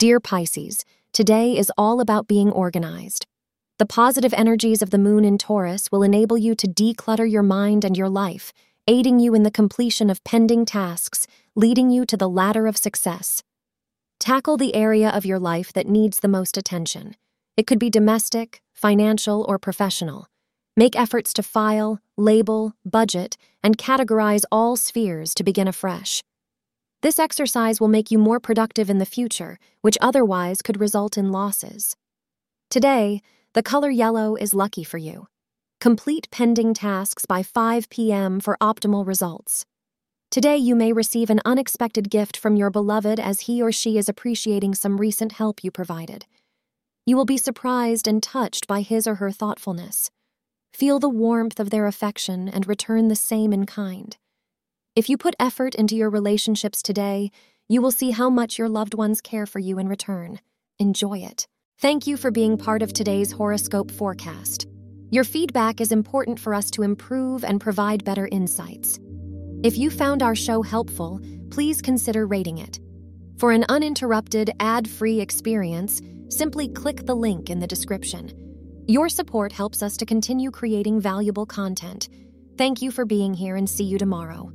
Dear Pisces, today is all about being organized. The positive energies of the moon in Taurus will enable you to declutter your mind and your life, aiding you in the completion of pending tasks, leading you to the ladder of success. Tackle the area of your life that needs the most attention. It could be domestic, financial, or professional. Make efforts to file, label, budget, and categorize all spheres to begin afresh. This exercise will make you more productive in the future, which otherwise could result in losses. Today, the color yellow is lucky for you. Complete pending tasks by 5 p.m. for optimal results. Today, you may receive an unexpected gift from your beloved as he or she is appreciating some recent help you provided. You will be surprised and touched by his or her thoughtfulness. Feel the warmth of their affection and return the same in kind. If you put effort into your relationships today, you will see how much your loved ones care for you in return. Enjoy it. Thank you for being part of today's horoscope forecast. Your feedback is important for us to improve and provide better insights. If you found our show helpful, please consider rating it. For an uninterrupted, ad free experience, simply click the link in the description. Your support helps us to continue creating valuable content. Thank you for being here and see you tomorrow.